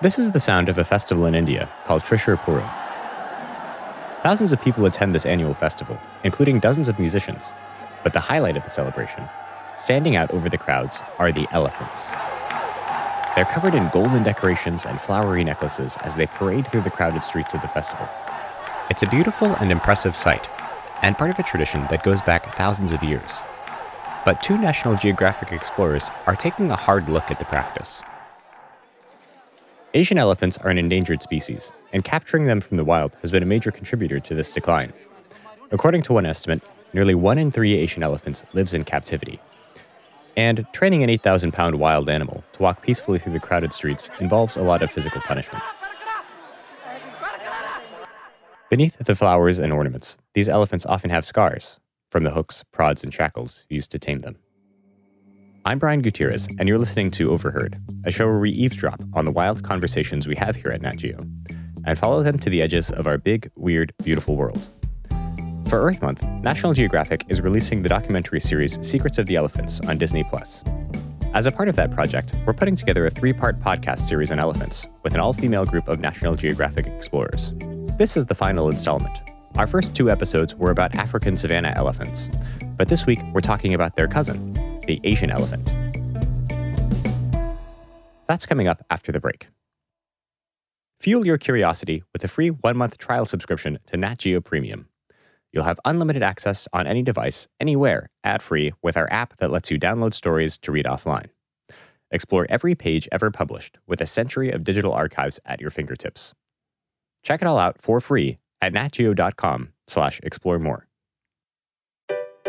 This is the sound of a festival in India called Thrissur Pooram. Thousands of people attend this annual festival, including dozens of musicians. But the highlight of the celebration, standing out over the crowds, are the elephants. They're covered in golden decorations and flowery necklaces as they parade through the crowded streets of the festival. It's a beautiful and impressive sight, and part of a tradition that goes back thousands of years. But two National Geographic explorers are taking a hard look at the practice. Asian elephants are an endangered species, and capturing them from the wild has been a major contributor to this decline. According to one estimate, nearly one in three Asian elephants lives in captivity. And training an 8,000 pound wild animal to walk peacefully through the crowded streets involves a lot of physical punishment. Beneath the flowers and ornaments, these elephants often have scars from the hooks, prods, and shackles used to tame them. I'm Brian Gutierrez, and you're listening to Overheard, a show where we eavesdrop on the wild conversations we have here at Nat Geo and follow them to the edges of our big, weird, beautiful world. For Earth Month, National Geographic is releasing the documentary series Secrets of the Elephants on Disney Plus. As a part of that project, we're putting together a three part podcast series on elephants with an all female group of National Geographic explorers. This is the final installment. Our first two episodes were about African savanna elephants, but this week we're talking about their cousin, the Asian elephant. That's coming up after the break. Fuel your curiosity with a free one month trial subscription to Nat Geo Premium. You'll have unlimited access on any device, anywhere, ad free, with our app that lets you download stories to read offline. Explore every page ever published with a century of digital archives at your fingertips. Check it all out for free at natgeo.com slash explore more.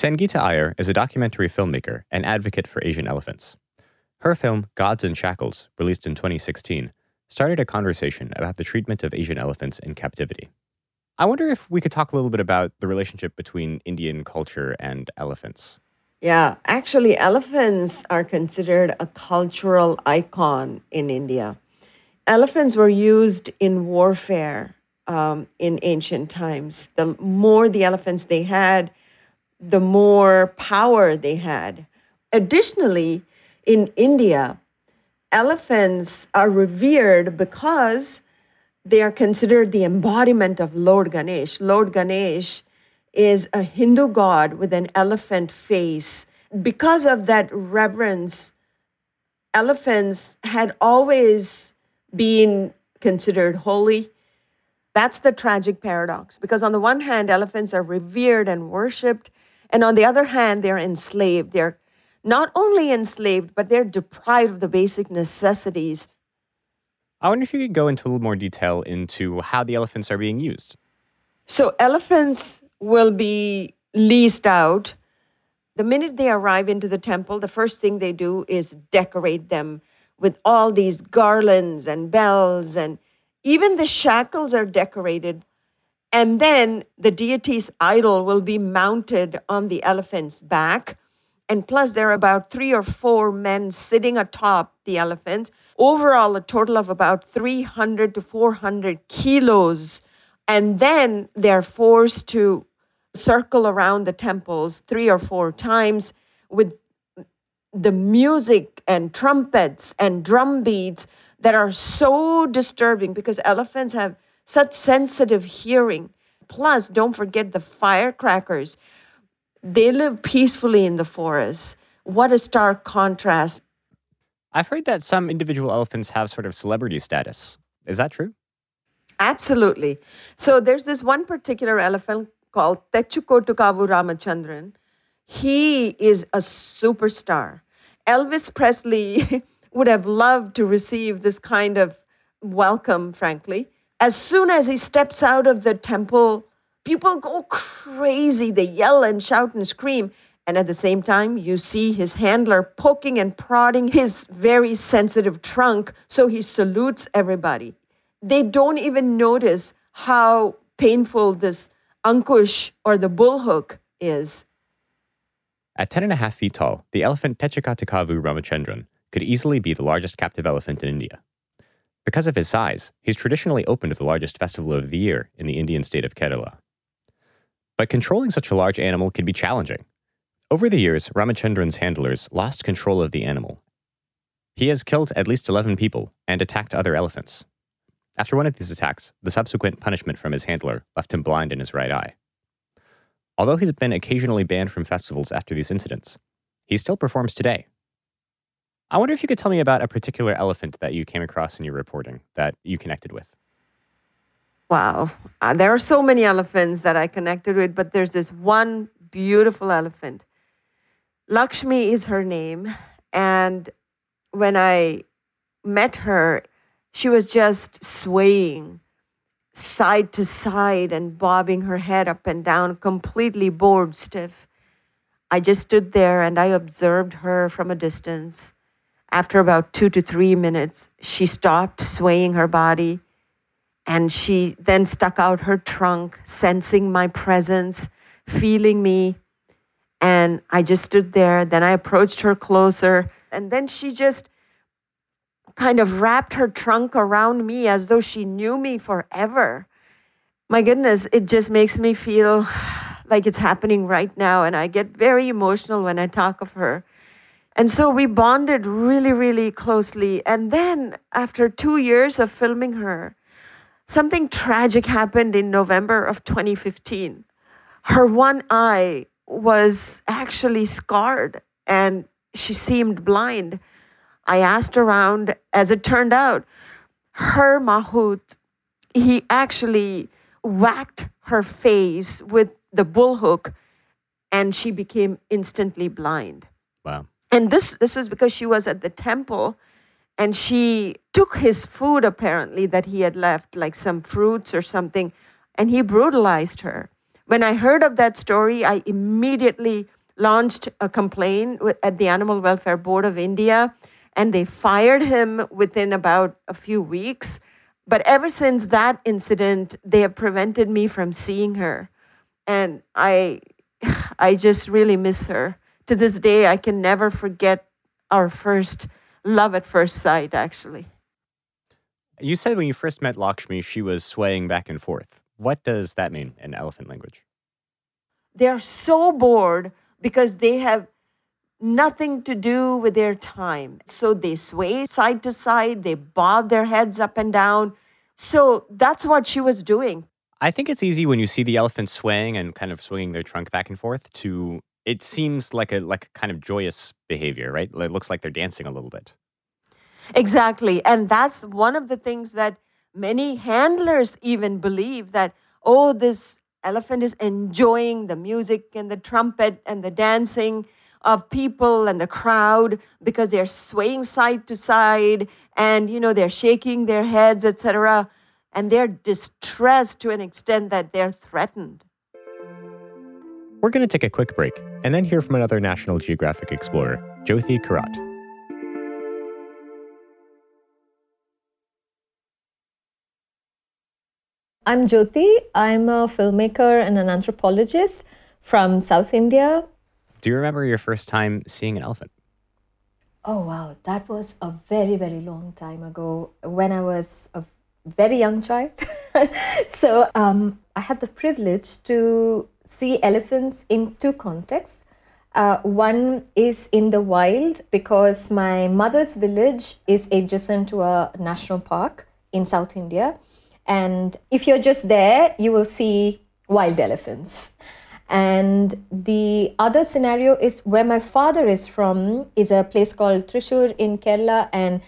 Sangita Iyer is a documentary filmmaker and advocate for Asian elephants. Her film, Gods in Shackles, released in 2016, started a conversation about the treatment of Asian elephants in captivity. I wonder if we could talk a little bit about the relationship between Indian culture and elephants. Yeah, actually, elephants are considered a cultural icon in India. Elephants were used in warfare um, in ancient times. The more the elephants they had, the more power they had. Additionally, in India, elephants are revered because they are considered the embodiment of Lord Ganesh. Lord Ganesh is a Hindu god with an elephant face. Because of that reverence, elephants had always been considered holy. That's the tragic paradox because, on the one hand, elephants are revered and worshiped, and on the other hand, they're enslaved. They're not only enslaved, but they're deprived of the basic necessities. I wonder if you could go into a little more detail into how the elephants are being used. So, elephants will be leased out. The minute they arrive into the temple, the first thing they do is decorate them with all these garlands and bells, and even the shackles are decorated and then the deity's idol will be mounted on the elephant's back. And plus, there are about three or four men sitting atop the elephant. Overall, a total of about 300 to 400 kilos. And then they're forced to circle around the temples three or four times with the music and trumpets and drum beats that are so disturbing because elephants have such sensitive hearing. Plus, don't forget the firecrackers. They live peacefully in the forest. What a stark contrast. I've heard that some individual elephants have sort of celebrity status. Is that true? Absolutely. So there's this one particular elephant called Thechikottukavu Ramachandran. He is a superstar. Elvis Presley would have loved to receive this kind of welcome, frankly As soon as he steps out of the temple, people go crazy. They yell and shout and scream. And at the same time, you see his handler poking and prodding his very sensitive trunk. So he salutes everybody. They don't even notice how painful this ankush or the bull hook is. At 10 and a half feet tall, the elephant Thechikottukavu Ramachandran could easily be the largest captive elephant in India. Because of his size, he's traditionally open to the largest festival of the year in the Indian state of Kerala. But controlling such a large animal can be challenging. Over the years, Ramachandran's handlers lost control of the animal. He has killed at least 11 people and attacked other elephants. After one of these attacks, the subsequent punishment from his handler left him blind in his right eye. Although he's been occasionally banned from festivals after these incidents, he still performs today. I wonder if you could tell me about a particular elephant that you came across in your reporting that you connected with. Wow. Uh, there are so many elephants that I connected with, but there's this one beautiful elephant. Lakshmi is her name. And when I met her, she was just swaying side to side and bobbing her head up and down, completely bored stiff. I just stood there and I observed her from a distance. After about two to three minutes, she stopped swaying her body and she then stuck out her trunk, sensing my presence, feeling me. And I just stood there. Then I approached her closer. And then she just kind of wrapped her trunk around me as though she knew me forever. My goodness, it just makes me feel like it's happening right now. And I get very emotional when I talk of her. And so we bonded really, really closely. And then after two years of filming her, Something tragic happened in November of 2015. Her one eye was actually scarred and she seemed blind. I asked around, as it turned out, her mahout, he actually whacked her face with the bull hook and she became instantly blind. Wow. And this this was because she was at the temple and she took his food apparently that he had left like some fruits or something and he brutalized her. When i heard of that story i immediately launched a complaint at the animal welfare board of india and they fired him within about a few weeks. But ever since that incident they have prevented me from seeing her. And i i just really miss her to this day i can never forget our first love at first sight, actually. You said when you first met Lakshmi, she was swaying back and forth. What does that mean in elephant language? They're so bored because they have nothing to do with their time. So they sway side to side, they bob their heads up and down. So that's what she was doing. I think it's easy when you see the elephant swaying and kind of swinging their trunk back and forth to it seems like a like kind of joyous behavior, right? It looks like they're dancing a little bit. Exactly. And that's one of the things that many handlers even believe that oh this elephant is enjoying the music and the trumpet and the dancing of people and the crowd because they're swaying side to side and you know they're shaking their heads etc and they're distressed to an extent that they're threatened we're going to take a quick break and then hear from another National Geographic explorer, Jyothy Karat. I'm Jyothy. I'm a filmmaker and an anthropologist from South India. Do you remember your first time seeing an elephant? Oh, wow. That was a very, very long time ago when I was a very young child. so um, I had the privilege to see elephants in two contexts. Uh, one is in the wild because my mother's village is adjacent to a national park in South India. And if you're just there, you will see wild elephants. And the other scenario is where my father is from, is a place called Thrissur in Kerala. And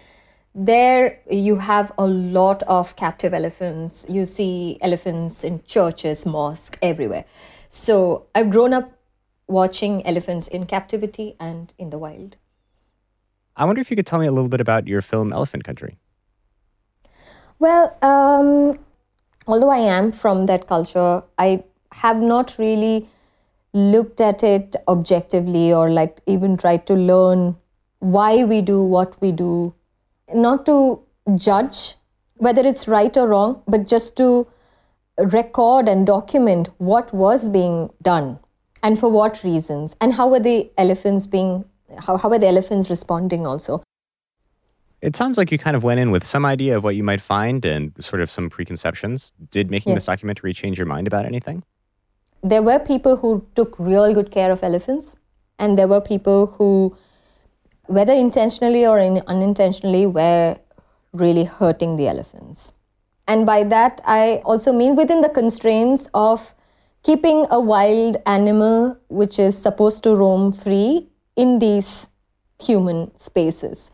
there you have a lot of captive elephants. You see elephants in churches, mosques, everywhere. So I've grown up watching elephants in captivity and in the wild. I wonder if you could tell me a little bit about your film Elephant Country. Well, um, although I am from that culture, I have not really looked at it objectively or like even tried to learn why we do what we do. Not to judge whether it's right or wrong, but just to record and document what was being done and for what reasons and how were the elephants being how, how were the elephants responding also It sounds like you kind of went in with some idea of what you might find and sort of some preconceptions. Did making Yes. this documentary change your mind about anything? there were people who took real good care of elephants and there were people who whether intentionally or in, unintentionally were really hurting the elephants and by that i also mean within the constraints of keeping a wild animal which is supposed to roam free in these human spaces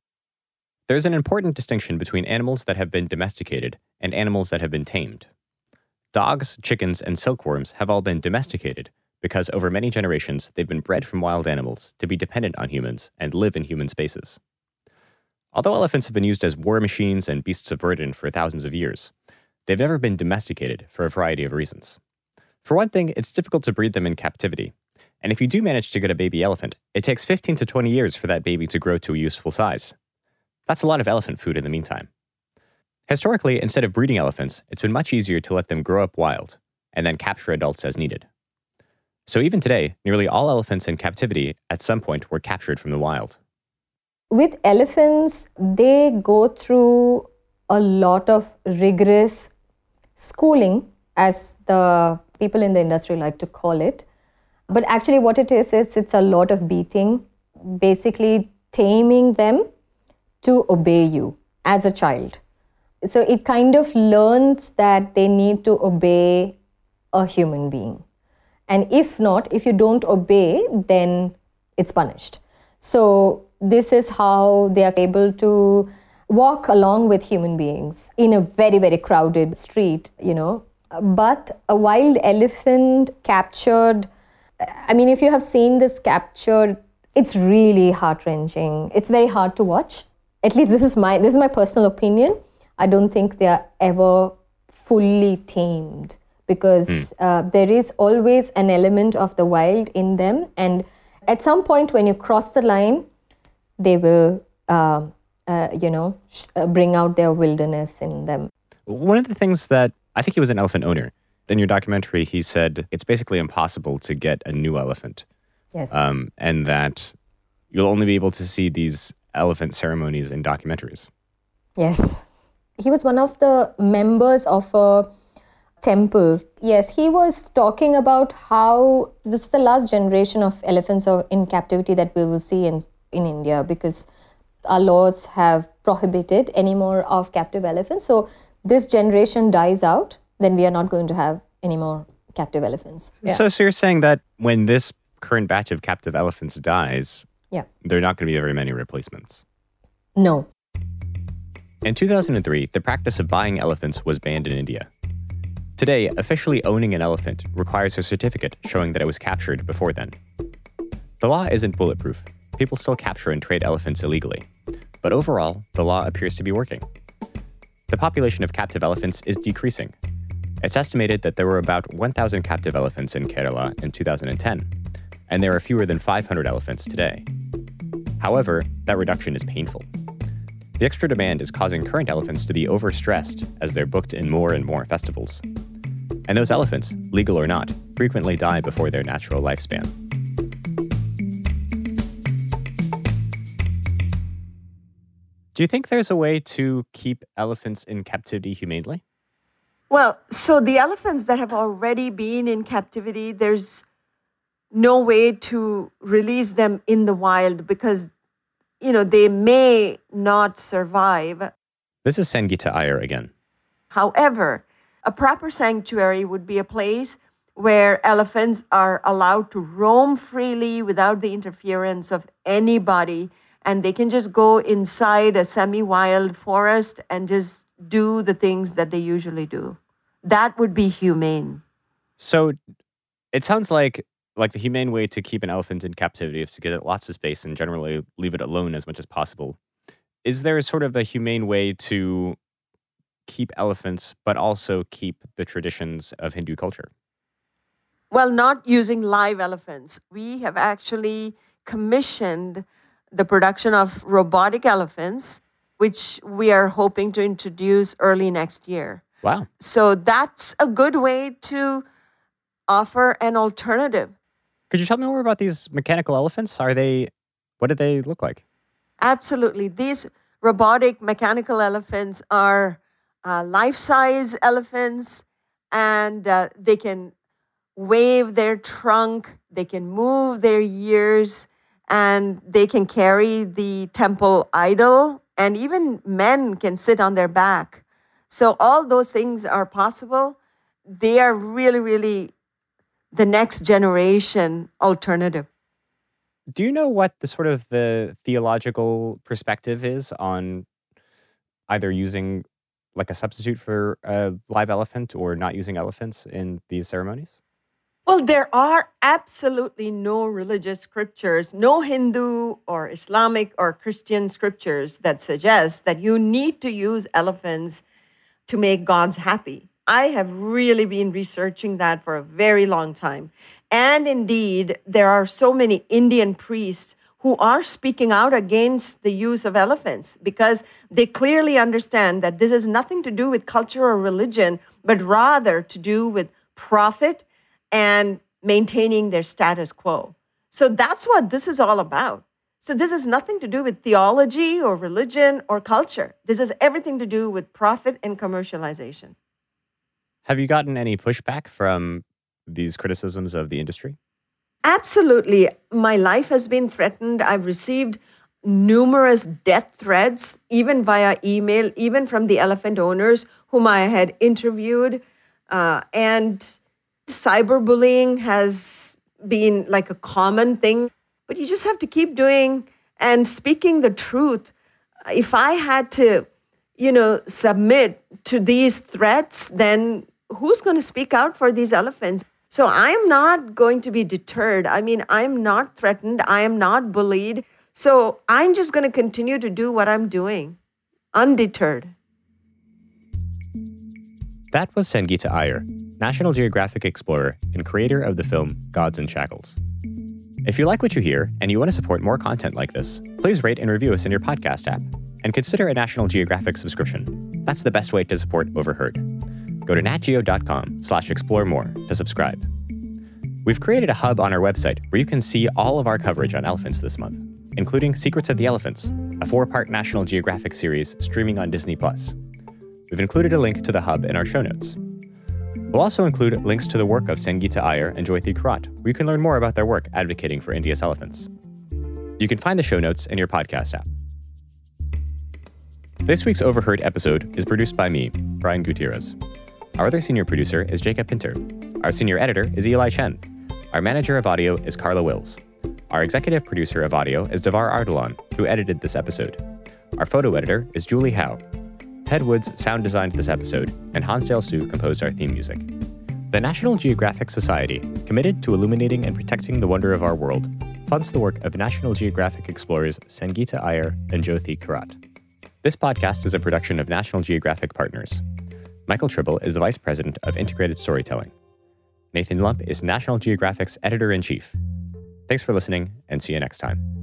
There's an important distinction between animals that have been domesticated and animals that have been tamed. Dogs, chickens, and silkworms have all been domesticated because over many generations they've been bred from wild animals to be dependent on humans and live in human spaces. Although elephants have been used as war machines and beasts of burden for thousands of years, they've never been domesticated for a variety of reasons. For one thing, it's difficult to breed them in captivity. And if you do manage to get a baby elephant, it takes 15 to 20 years for that baby to grow to a useful size. That's a lot of elephant food in the meantime. Historically, instead of breeding elephants, it's been much easier to let them grow up wild and then capture adults as needed. So even today, nearly all elephants in captivity at some point were captured from the wild. With elephants, they go through a lot of rigorous schooling, as the people in the industry like to call it. But actually, what it is, is it's a lot of beating, basically taming them to obey you as a child. So it kind of learns that they need to obey a human being. And if not, if you don't obey, then it's punished. So, this is how they are able to walk along with human beings in a very, very crowded street, you know. But a wild elephant captured, I mean, if you have seen this captured, it's really heart wrenching. It's very hard to watch. At least this is my this is my personal opinion. I don't think they are ever fully tamed because uh, there is always an element of the wild in them, and at some point when you cross the line, they will, uh, uh, you know, sh- uh, bring out their wilderness in them. One of the things that I think he was an elephant owner. In your documentary, he said it's basically impossible to get a new elephant, Yes. um, and that you'll only be able to see these elephant ceremonies in documentaries. Yes. He was one of the members of a temple. Yes, he was talking about how this is the last generation of elephants in captivity that we will see in, in India because our laws have prohibited any more of captive elephants. So this generation dies out, then we are not going to have any more captive elephants. Yeah. So, so you're saying that when this current batch of captive elephants dies, yeah. there are not going to be very many replacements. No. In 2003, the practice of buying elephants was banned in India. Today, officially owning an elephant requires a certificate showing that it was captured before then. The law isn't bulletproof. People still capture and trade elephants illegally. But overall, the law appears to be working. The population of captive elephants is decreasing. It's estimated that there were about 1,000 captive elephants in Kerala in 2010, and there are fewer than 500 elephants today. However, that reduction is painful. The extra demand is causing current elephants to be overstressed as they're booked in more and more festivals. And those elephants, legal or not, frequently die before their natural lifespan. Do you think there's a way to keep elephants in captivity humanely? Well, so the elephants that have already been in captivity, there's no way to release them in the wild because, you know, they may not survive. This is Sangita Iyer again. However, a proper sanctuary would be a place where elephants are allowed to roam freely without the interference of anybody and they can just go inside a semi wild forest and just do the things that they usually do. That would be humane. So it sounds like like the humane way to keep an elephant in captivity is to give it lots of space and generally leave it alone as much as possible. Is there a sort of a humane way to keep elephants, but also keep the traditions of Hindu culture? Well, not using live elephants. We have actually commissioned the production of robotic elephants, which we are hoping to introduce early next year. Wow. So that's a good way to offer an alternative. Could you tell me more about these mechanical elephants? Are they, what do they look like? Absolutely. These robotic mechanical elephants are uh, life size elephants and uh, they can wave their trunk, they can move their ears, and they can carry the temple idol, and even men can sit on their back. So, all those things are possible. They are really, really the next generation alternative. Do you know what the sort of the theological perspective is on either using like a substitute for a live elephant or not using elephants in these ceremonies? Well, there are absolutely no religious scriptures, no Hindu or Islamic or Christian scriptures that suggest that you need to use elephants to make gods happy. I have really been researching that for a very long time. And indeed, there are so many Indian priests who are speaking out against the use of elephants because they clearly understand that this has nothing to do with culture or religion, but rather to do with profit and maintaining their status quo. So that's what this is all about. So this has nothing to do with theology or religion or culture. This has everything to do with profit and commercialization. Have you gotten any pushback from these criticisms of the industry? Absolutely. My life has been threatened. I've received numerous death threats, even via email, even from the elephant owners whom I had interviewed. Uh, and cyberbullying has been like a common thing, but you just have to keep doing and speaking the truth. If I had to, you know, submit to these threats, then who's going to speak out for these elephants? So I'm not going to be deterred. I mean, I'm not threatened. I am not bullied. So I'm just going to continue to do what I'm doing, undeterred. That was Sangita Iyer, National Geographic explorer and creator of the film Gods in Shackles. If you like what you hear and you want to support more content like this, please rate and review us in your podcast app and consider a National Geographic subscription. That's the best way to support Overheard. Go to natgeo.com slash explore more to subscribe. We've created a hub on our website where you can see all of our coverage on elephants this month, including Secrets of the Elephants, a four-part National Geographic series streaming on Disney+. We've included a link to the hub in our show notes. We'll also include links to the work of Sangita Iyer and Jyothy Karat, where you can learn more about their work advocating for India's elephants. You can find the show notes in your podcast app. This week's Overheard episode is produced by me, Brian Gutierrez. Our other senior producer is Jacob Pinter. Our senior editor is Eli Chen. Our manager of audio is Carla Wills. Our executive producer of audio is Davar Ardalan, who edited this episode. Our photo editor is Julie Howe. Ted Woods sound designed this episode, and Hansdale Hsu composed our theme music. The National Geographic Society, committed to illuminating and protecting the wonder of our world, funds the work of National Geographic explorers Sangita Iyer and Jyothy Karat. This podcast is a production of National Geographic Partners. Michael Tribble is the Vice President of Integrated Storytelling. Nathan Lump is National Geographic's Editor in Chief. Thanks for listening, and see you next time.